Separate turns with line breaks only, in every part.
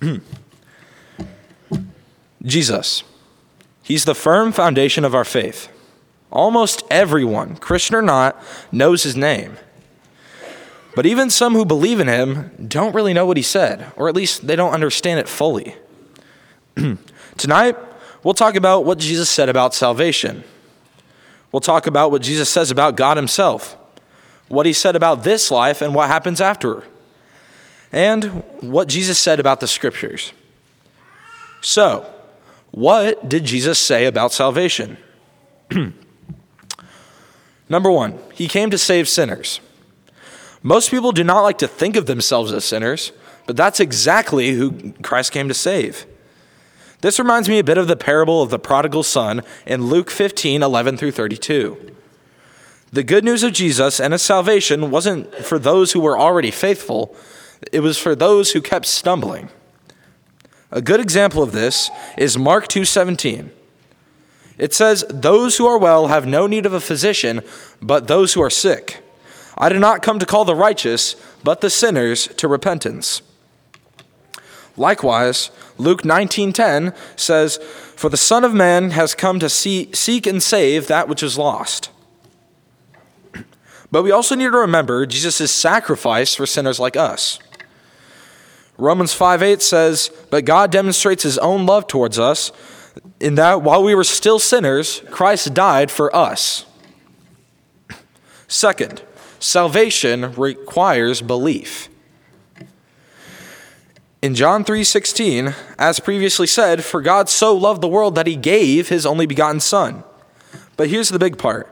Jesus. He's the firm foundation of our faith. Almost everyone, Christian or not, knows his name. But even some who believe in him don't really know what he said, or at least they don't understand it fully. Tonight, we'll talk about what Jesus said about salvation. We'll talk about what Jesus says about God himself, what he said about this life and what happens after, and what Jesus said about the scriptures. So, what did Jesus say about salvation? Number one, he came to save sinners. Most people do not like to think of themselves as sinners, but that's exactly who Christ came to save. This reminds me a bit of the parable of the prodigal son in Luke 15 11 through 32. The good news of Jesus and his salvation wasn't for those who were already faithful, it was for those who kept stumbling. A good example of this is Mark 2:17. It says, "Those who are well have no need of a physician, but those who are sick." I did not come to call the righteous, but the sinners to repentance. Likewise, Luke 19:10 says, "For the Son of Man has come to see, seek and save that which is lost." But we also need to remember Jesus' sacrifice for sinners like us. Romans 5:8 says, "But God demonstrates his own love towards us in that while we were still sinners, Christ died for us." Second, salvation requires belief. In John 3:16, as previously said, for God so loved the world that he gave his only begotten son. But here's the big part,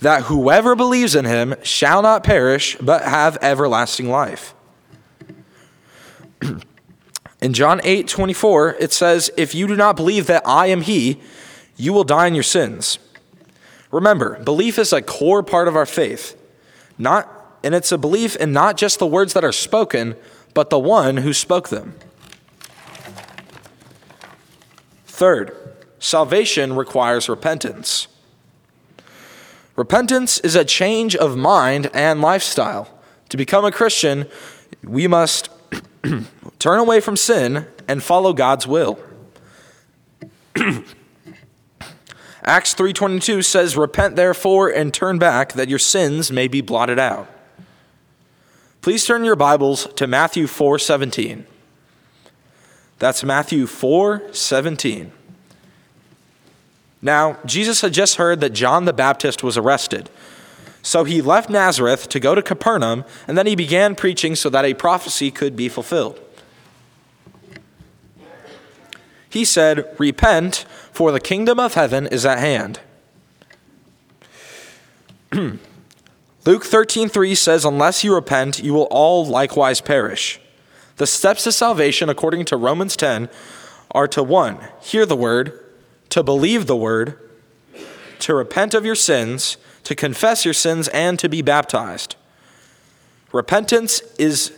that whoever believes in him shall not perish but have everlasting life. in John 8:24, it says, "If you do not believe that I am he, you will die in your sins." Remember, belief is a core part of our faith. Not, and it's a belief in not just the words that are spoken, but the one who spoke them. Third, salvation requires repentance. Repentance is a change of mind and lifestyle. To become a Christian, we must turn away from sin and follow God's will. Acts 3:22 says, "Repent therefore and turn back that your sins may be blotted out." Please turn your Bibles to Matthew 4:17. That's Matthew 4:17. Now, Jesus had just heard that John the Baptist was arrested. So he left Nazareth to go to Capernaum, and then he began preaching so that a prophecy could be fulfilled. He said, Repent, for the kingdom of heaven is at hand. Luke 13:3 says, Unless you repent, you will all likewise perish. The steps to salvation, according to Romans 10, are to one, hear the word, to believe the word, to repent of your sins, to confess your sins, and to be baptized. Repentance is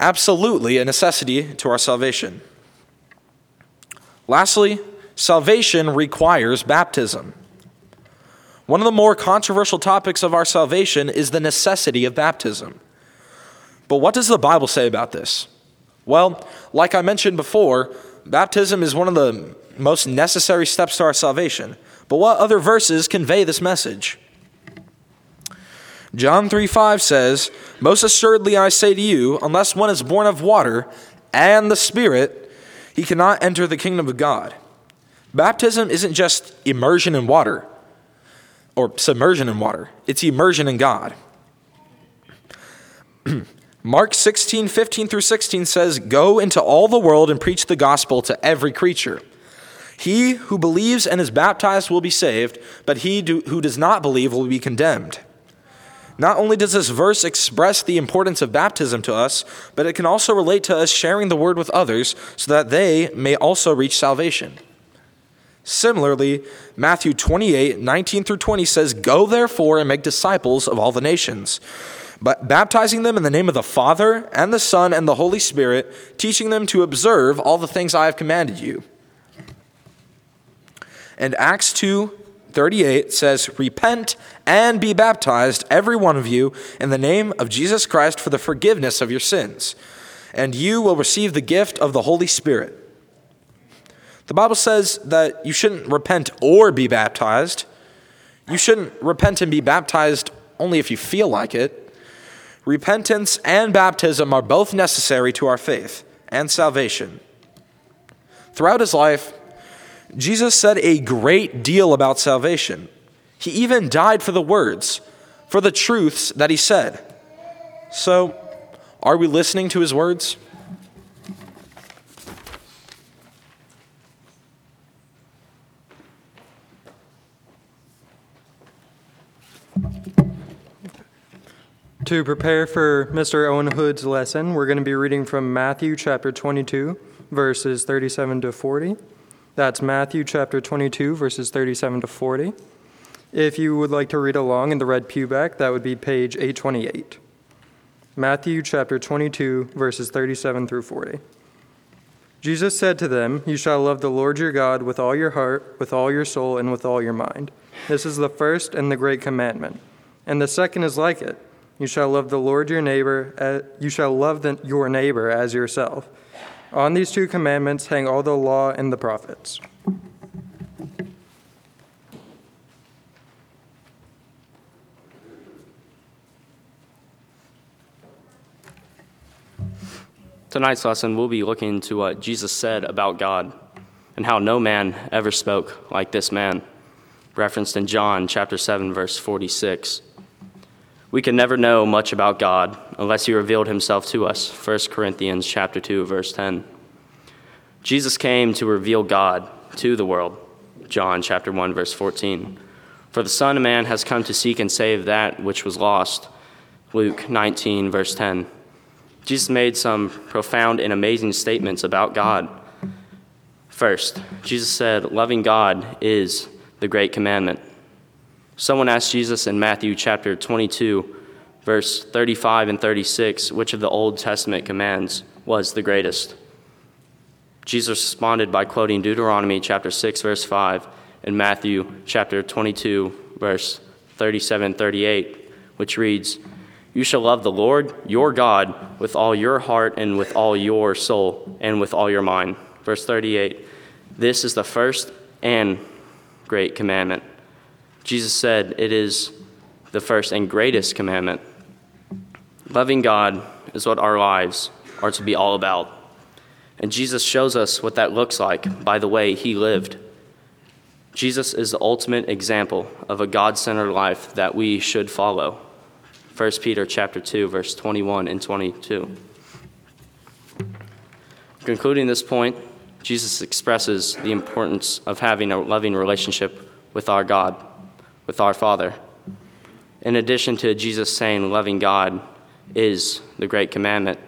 absolutely a necessity to our salvation. Lastly, salvation requires baptism. One of the more controversial topics of our salvation is the necessity of baptism. But what does the Bible say about this? Well, like I mentioned before, baptism is one of the most necessary steps to our salvation. But what other verses convey this message? John 3 5 says, Most assuredly I say to you, unless one is born of water and the Spirit, he cannot enter the kingdom of God. Baptism isn't just immersion in water or submersion in water, it's immersion in God. Mark 16, 15 through 16 says, Go into all the world and preach the gospel to every creature. He who believes and is baptized will be saved, but he do, who does not believe will be condemned. Not only does this verse express the importance of baptism to us, but it can also relate to us sharing the word with others so that they may also reach salvation. Similarly, Matthew 28 19 through 20 says, Go therefore and make disciples of all the nations, but baptizing them in the name of the Father and the Son and the Holy Spirit, teaching them to observe all the things I have commanded you. And Acts 2 38 says, Repent and be baptized, every one of you, in the name of Jesus Christ for the forgiveness of your sins, and you will receive the gift of the Holy Spirit. The Bible says that you shouldn't repent or be baptized. You shouldn't repent and be baptized only if you feel like it. Repentance and baptism are both necessary to our faith and salvation. Throughout his life, Jesus said a great deal about salvation. He even died for the words, for the truths that he said. So, are we listening to his words?
To prepare for Mr. Owen Hood's lesson, we're going to be reading from Matthew chapter 22, verses 37 to 40. That's Matthew chapter 22, verses 37 to 40. If you would like to read along in the red pewback, that would be page 828. Matthew chapter 22, verses 37 through 40. Jesus said to them, You shall love the Lord your God with all your heart, with all your soul, and with all your mind. This is the first and the great commandment. And the second is like it. You shall love the Lord your neighbor, as, you shall love the, your neighbor as yourself. On these two commandments hang all the law and the prophets.
Tonight's lesson, we'll be looking into what Jesus said about God and how no man ever spoke like this man, referenced in John chapter 7, verse 46. We can never know much about God unless he revealed himself to us. 1 Corinthians chapter 2 verse 10. Jesus came to reveal God to the world. John chapter 1 verse 14. For the Son of Man has come to seek and save that which was lost. Luke 19 verse 10. Jesus made some profound and amazing statements about God. First, Jesus said, Loving God is the great commandment. Someone asked Jesus in Matthew chapter 22, verse 35 and 36, which of the Old Testament commands was the greatest. Jesus responded by quoting Deuteronomy chapter 6, verse 5, and Matthew chapter 22, verse 37 38, which reads, You shall love the Lord your God with all your heart and with all your soul and with all your mind. Verse 38, This is the first and great commandment. Jesus said it is the first and greatest commandment. Loving God is what our lives are to be all about. And Jesus shows us what that looks like by the way he lived. Jesus is the ultimate example of a God-centered life that we should follow. 1 Peter chapter 2 verse 21 and 22. Concluding this point, Jesus expresses the importance of having a loving relationship with our God with our Father. In addition to Jesus saying loving God is the great commandment,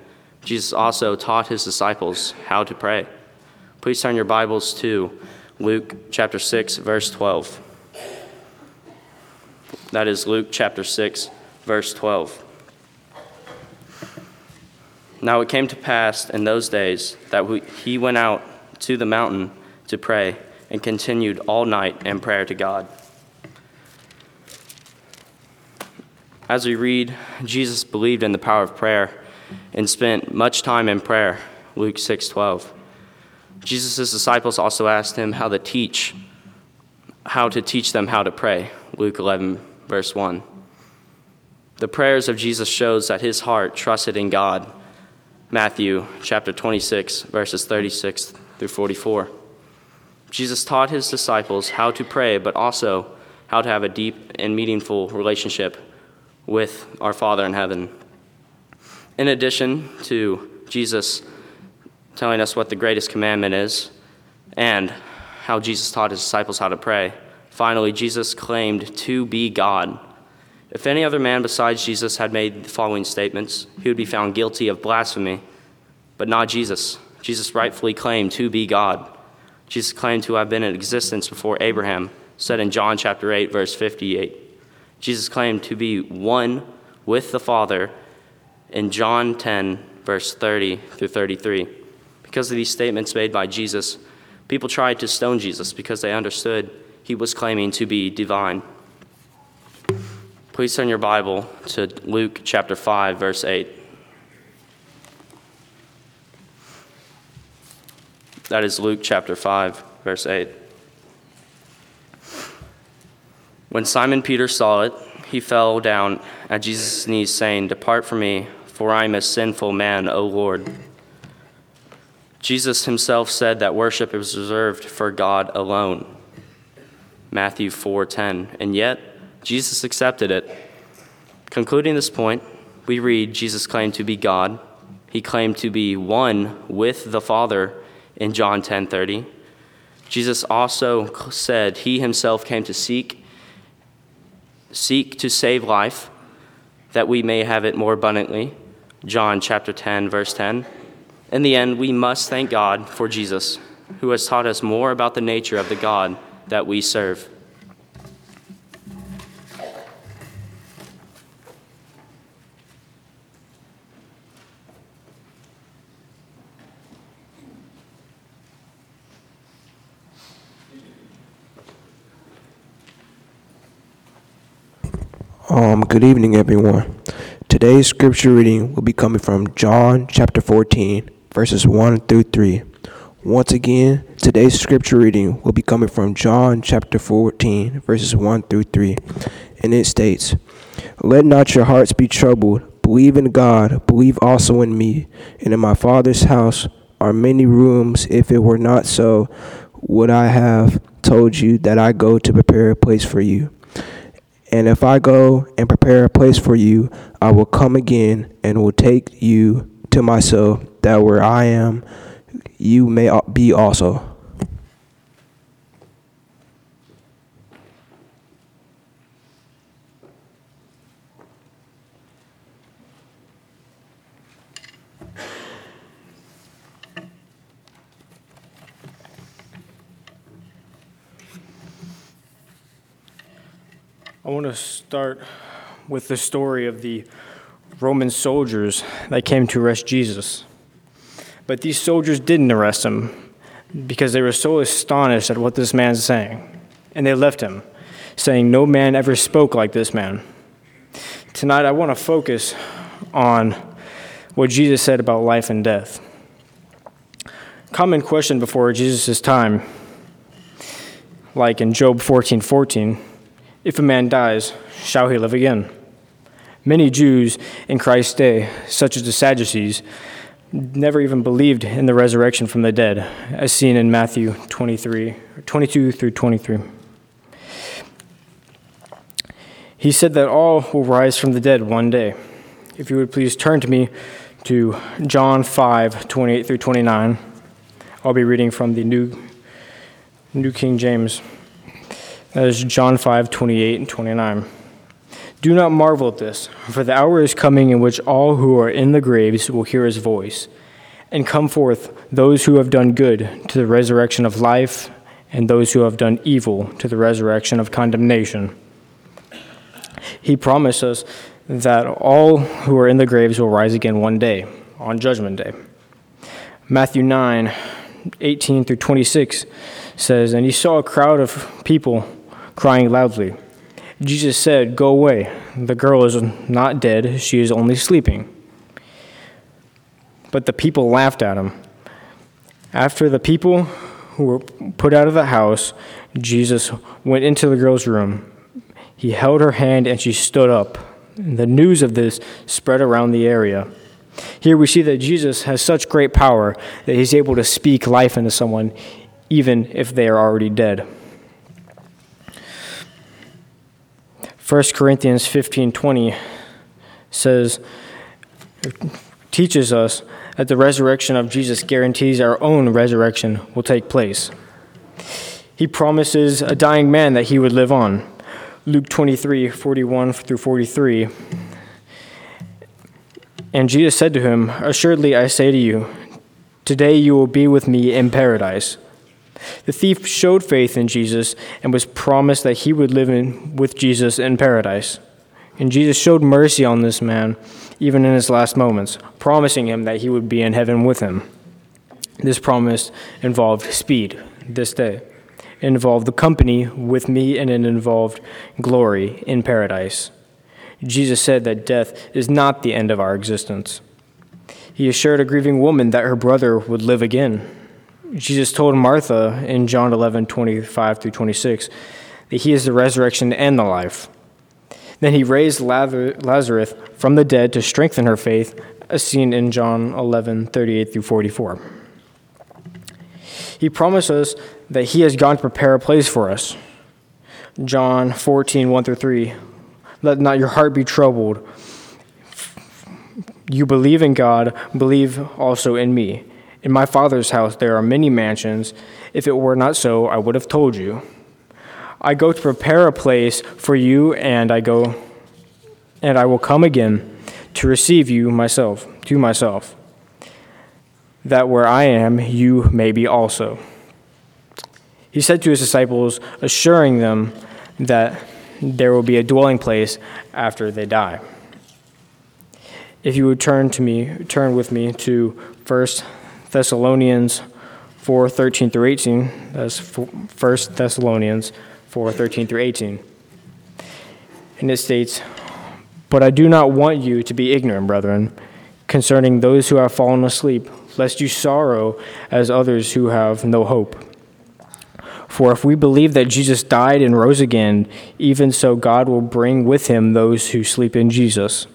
Jesus also taught his disciples how to pray. Please turn your Bibles to Luke chapter 6, verse 12. That is Luke chapter 6, verse 12. Now it came to pass in those days that he went out to the mountain to pray and continued all night in prayer to God. As we read, Jesus believed in the power of prayer and spent much time in prayer, Luke 6:12. Jesus' disciples also asked him how to teach how to teach them how to pray, Luke 11 verse 1. The prayers of Jesus shows that his heart trusted in God, Matthew chapter 26 verses 36 through 44. Jesus taught his disciples how to pray, but also how to have a deep and meaningful relationship with our Father in heaven. In addition to Jesus telling us what the greatest commandment is and how Jesus taught his disciples how to pray, finally, Jesus claimed to be God. If any other man besides Jesus had made the following statements, he would be found guilty of blasphemy, but not Jesus. Jesus rightfully claimed to be God. Jesus claimed to have been in existence before Abraham, said in John chapter 8, verse 58. Jesus claimed to be one with the Father in John 10, verse 30 through 33. Because of these statements made by Jesus, people tried to stone Jesus because they understood he was claiming to be divine. Please turn your Bible to Luke chapter 5, verse 8. That is Luke chapter 5, verse 8. When Simon Peter saw it, he fell down at Jesus' knees, saying, Depart from me, for I am a sinful man, O Lord. Jesus himself said that worship is reserved for God alone. Matthew 4:10. And yet, Jesus accepted it. Concluding this point, we read Jesus claimed to be God. He claimed to be one with the Father in John 10:30. Jesus also said he himself came to seek seek to save life that we may have it more abundantly. John chapter 10 verse 10. In the end, we must thank God for Jesus, who has taught us more about the nature of the God that we serve.
Um, good evening, everyone. Today's scripture reading will be coming from John chapter 14, verses 1 through 3. Once again, today's scripture reading will be coming from John chapter 14, verses 1 through 3. And it states, Let not your hearts be troubled. Believe in God, believe also in me. And in my Father's house are many rooms. If it were not so, would I have told you that I go to prepare a place for you? And if I go and prepare a place for you, I will come again and will take you to myself, that where I am, you may be also.
I want to start with the story of the Roman soldiers that came to arrest Jesus. But these soldiers didn't arrest him because they were so astonished at what this man's saying. And they left him, saying, No man ever spoke like this man. Tonight, I want to focus on what Jesus said about life and death. Common question before Jesus' time, like in Job 14 14 if a man dies, shall he live again? Many Jews in Christ's day, such as the Sadducees, never even believed in the resurrection from the dead, as seen in Matthew 23, 22 through 23. He said that all will rise from the dead one day. If you would please turn to me to John 5, 28 through 29. I'll be reading from the New, New King James. That is John 5, 28 and 29. Do not marvel at this, for the hour is coming in which all who are in the graves will hear his voice, and come forth those who have done good to the resurrection of life, and those who have done evil to the resurrection of condemnation. He promised us that all who are in the graves will rise again one day, on Judgment Day. Matthew 9, 18 through 26 says, And he saw a crowd of people crying loudly. Jesus said, Go away. The girl is not dead, she is only sleeping. But the people laughed at him. After the people were put out of the house, Jesus went into the girl's room. He held her hand and she stood up. The news of this spread around the area. Here we see that Jesus has such great power that he's able to speak life into someone even if they are already dead. 1 Corinthians 15:20 says teaches us that the resurrection of Jesus guarantees our own resurrection will take place. He promises a dying man that he would live on. Luke 23, 41 through 43. And Jesus said to him, Assuredly I say to you, today you will be with me in paradise. The thief showed faith in Jesus and was promised that he would live in, with Jesus in paradise. And Jesus showed mercy on this man, even in his last moments, promising him that he would be in heaven with him. This promise involved speed this day. It involved the company with me, and it involved glory in paradise. Jesus said that death is not the end of our existence. He assured a grieving woman that her brother would live again Jesus told Martha in John 11, 25 through 26, that he is the resurrection and the life. Then he raised Lazarus from the dead to strengthen her faith, as seen in John 11, 38 through 44. He promises us that he has gone to prepare a place for us. John 14, 1 through 3. Let not your heart be troubled. You believe in God, believe also in me. In my Father's house there are many mansions. If it were not so, I would have told you. I go to prepare a place for you, and I go, and I will come again to receive you myself, to myself, that where I am, you may be also. He said to his disciples, assuring them that there will be a dwelling place after they die. If you would turn to me, turn with me to 1 Thessalonians 4 13 through 18. That's 1 Thessalonians 4 13 through 18. And it states, But I do not want you to be ignorant, brethren, concerning those who have fallen asleep, lest you sorrow as others who have no hope. For if we believe that Jesus died and rose again, even so God will bring with him those who sleep in Jesus.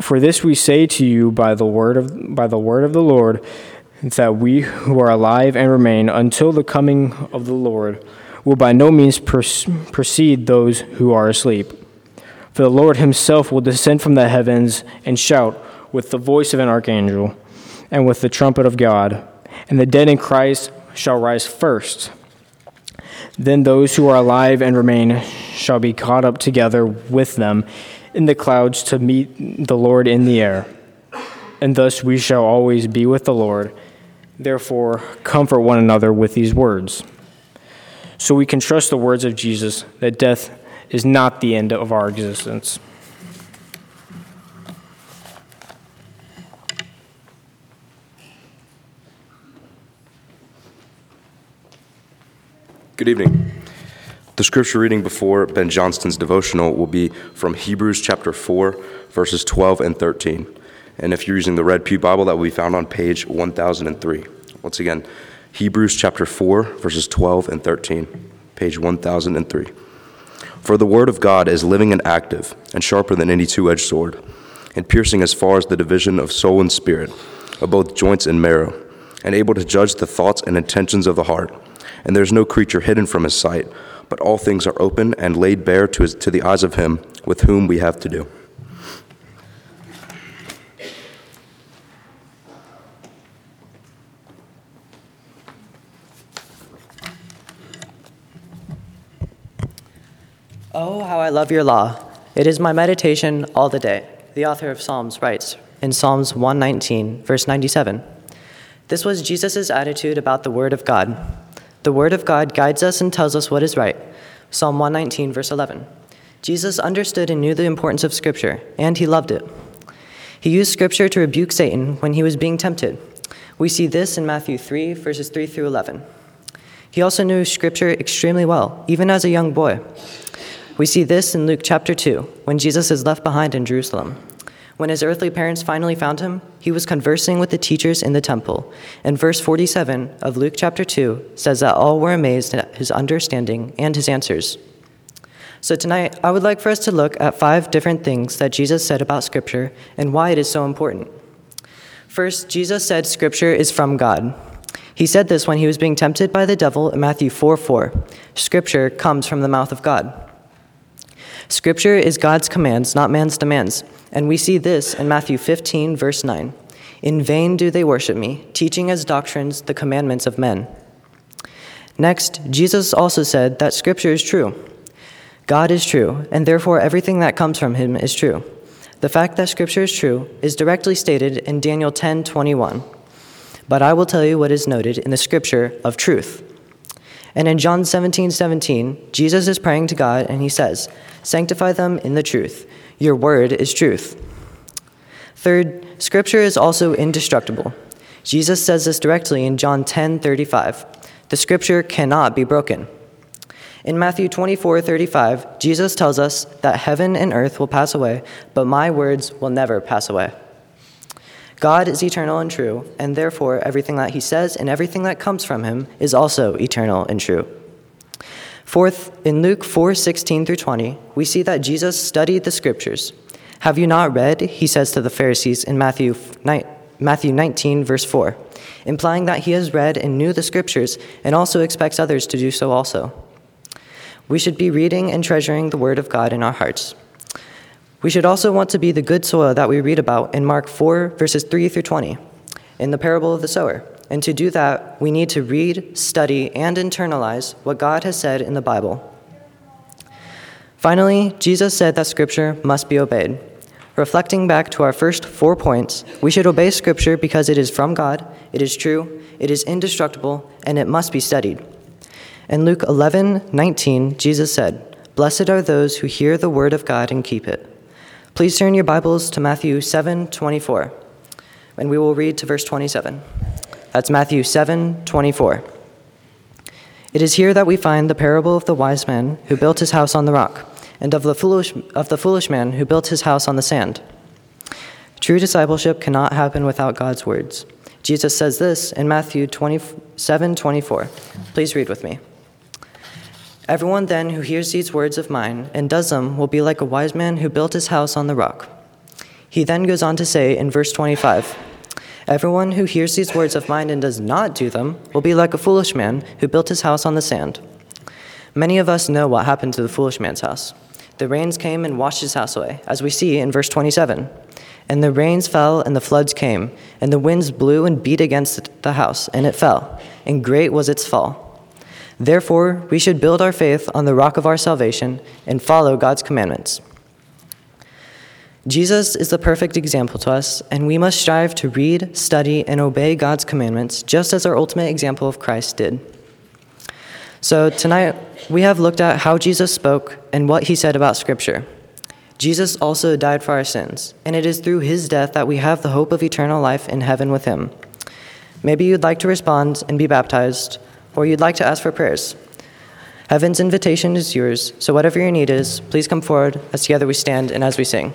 For this we say to you by the word of, by the word of the Lord, that we who are alive and remain until the coming of the Lord will by no means precede those who are asleep. For the Lord himself will descend from the heavens and shout with the voice of an archangel and with the trumpet of God, and the dead in Christ shall rise first. Then those who are alive and remain shall be caught up together with them in the clouds to meet the Lord in the air. And thus we shall always be with the Lord. Therefore, comfort one another with these words. So we can trust the words of Jesus that death is not the end of our existence.
Good evening. The scripture reading before Ben Johnston's devotional will be from Hebrews chapter 4, verses 12 and 13. And if you're using the Red Pew Bible, that will be found on page 1003. Once again, Hebrews chapter 4, verses 12 and 13, page 1003. For the word of God is living and active, and sharper than any two edged sword, and piercing as far as the division of soul and spirit, of both joints and marrow, and able to judge the thoughts and intentions of the heart and there's no creature hidden from his sight, but all things are open and laid bare to, his, to the eyes of him with whom we have to do.
Oh, how I love your law. It is my meditation all the day. The author of Psalms writes in Psalms 119, verse 97. This was Jesus' attitude about the Word of God. The Word of God guides us and tells us what is right. Psalm 119, verse 11. Jesus understood and knew the importance of Scripture, and he loved it. He used Scripture to rebuke Satan when he was being tempted. We see this in Matthew 3, verses 3 through 11. He also knew Scripture extremely well, even as a young boy. We see this in Luke chapter 2, when Jesus is left behind in Jerusalem. When his earthly parents finally found him, he was conversing with the teachers in the temple. And verse 47 of Luke chapter 2 says that all were amazed at his understanding and his answers. So tonight, I would like for us to look at five different things that Jesus said about Scripture and why it is so important. First, Jesus said Scripture is from God. He said this when he was being tempted by the devil in Matthew 4 4. Scripture comes from the mouth of God. Scripture is God's commands, not man's demands. And we see this in Matthew 15, verse 9. In vain do they worship me, teaching as doctrines the commandments of men. Next, Jesus also said that Scripture is true. God is true, and therefore everything that comes from him is true. The fact that Scripture is true is directly stated in Daniel 10 21. But I will tell you what is noted in the Scripture of truth. And in John 17 17, Jesus is praying to God and he says, Sanctify them in the truth. Your word is truth. Third, Scripture is also indestructible. Jesus says this directly in John 10 35. The Scripture cannot be broken. In Matthew 24 35, Jesus tells us that heaven and earth will pass away, but my words will never pass away. God is eternal and true, and therefore everything that he says and everything that comes from him is also eternal and true. Fourth, in Luke 4 16 through 20, we see that Jesus studied the scriptures. Have you not read, he says to the Pharisees in Matthew, Matthew 19, verse 4, implying that he has read and knew the scriptures and also expects others to do so also. We should be reading and treasuring the word of God in our hearts. We should also want to be the good soil that we read about in Mark 4, verses 3 through 20, in the parable of the sower. And to do that, we need to read, study, and internalize what God has said in the Bible. Finally, Jesus said that Scripture must be obeyed. Reflecting back to our first four points, we should obey Scripture because it is from God, it is true, it is indestructible, and it must be studied. In Luke 11 19, Jesus said, Blessed are those who hear the word of God and keep it. Please turn your Bibles to Matthew 7 24, and we will read to verse 27. That's Matthew 7 24. It is here that we find the parable of the wise man who built his house on the rock, and of the foolish, of the foolish man who built his house on the sand. True discipleship cannot happen without God's words. Jesus says this in Matthew 27 24. Please read with me. Everyone then who hears these words of mine and does them will be like a wise man who built his house on the rock. He then goes on to say in verse 25 Everyone who hears these words of mine and does not do them will be like a foolish man who built his house on the sand. Many of us know what happened to the foolish man's house. The rains came and washed his house away, as we see in verse 27. And the rains fell, and the floods came, and the winds blew and beat against the house, and it fell, and great was its fall. Therefore, we should build our faith on the rock of our salvation and follow God's commandments. Jesus is the perfect example to us, and we must strive to read, study, and obey God's commandments, just as our ultimate example of Christ did. So, tonight, we have looked at how Jesus spoke and what he said about Scripture. Jesus also died for our sins, and it is through his death that we have the hope of eternal life in heaven with him. Maybe you'd like to respond and be baptized or you'd like to ask for prayers. Heaven's invitation is yours, so whatever your need is, please come forward as together we stand and as we sing.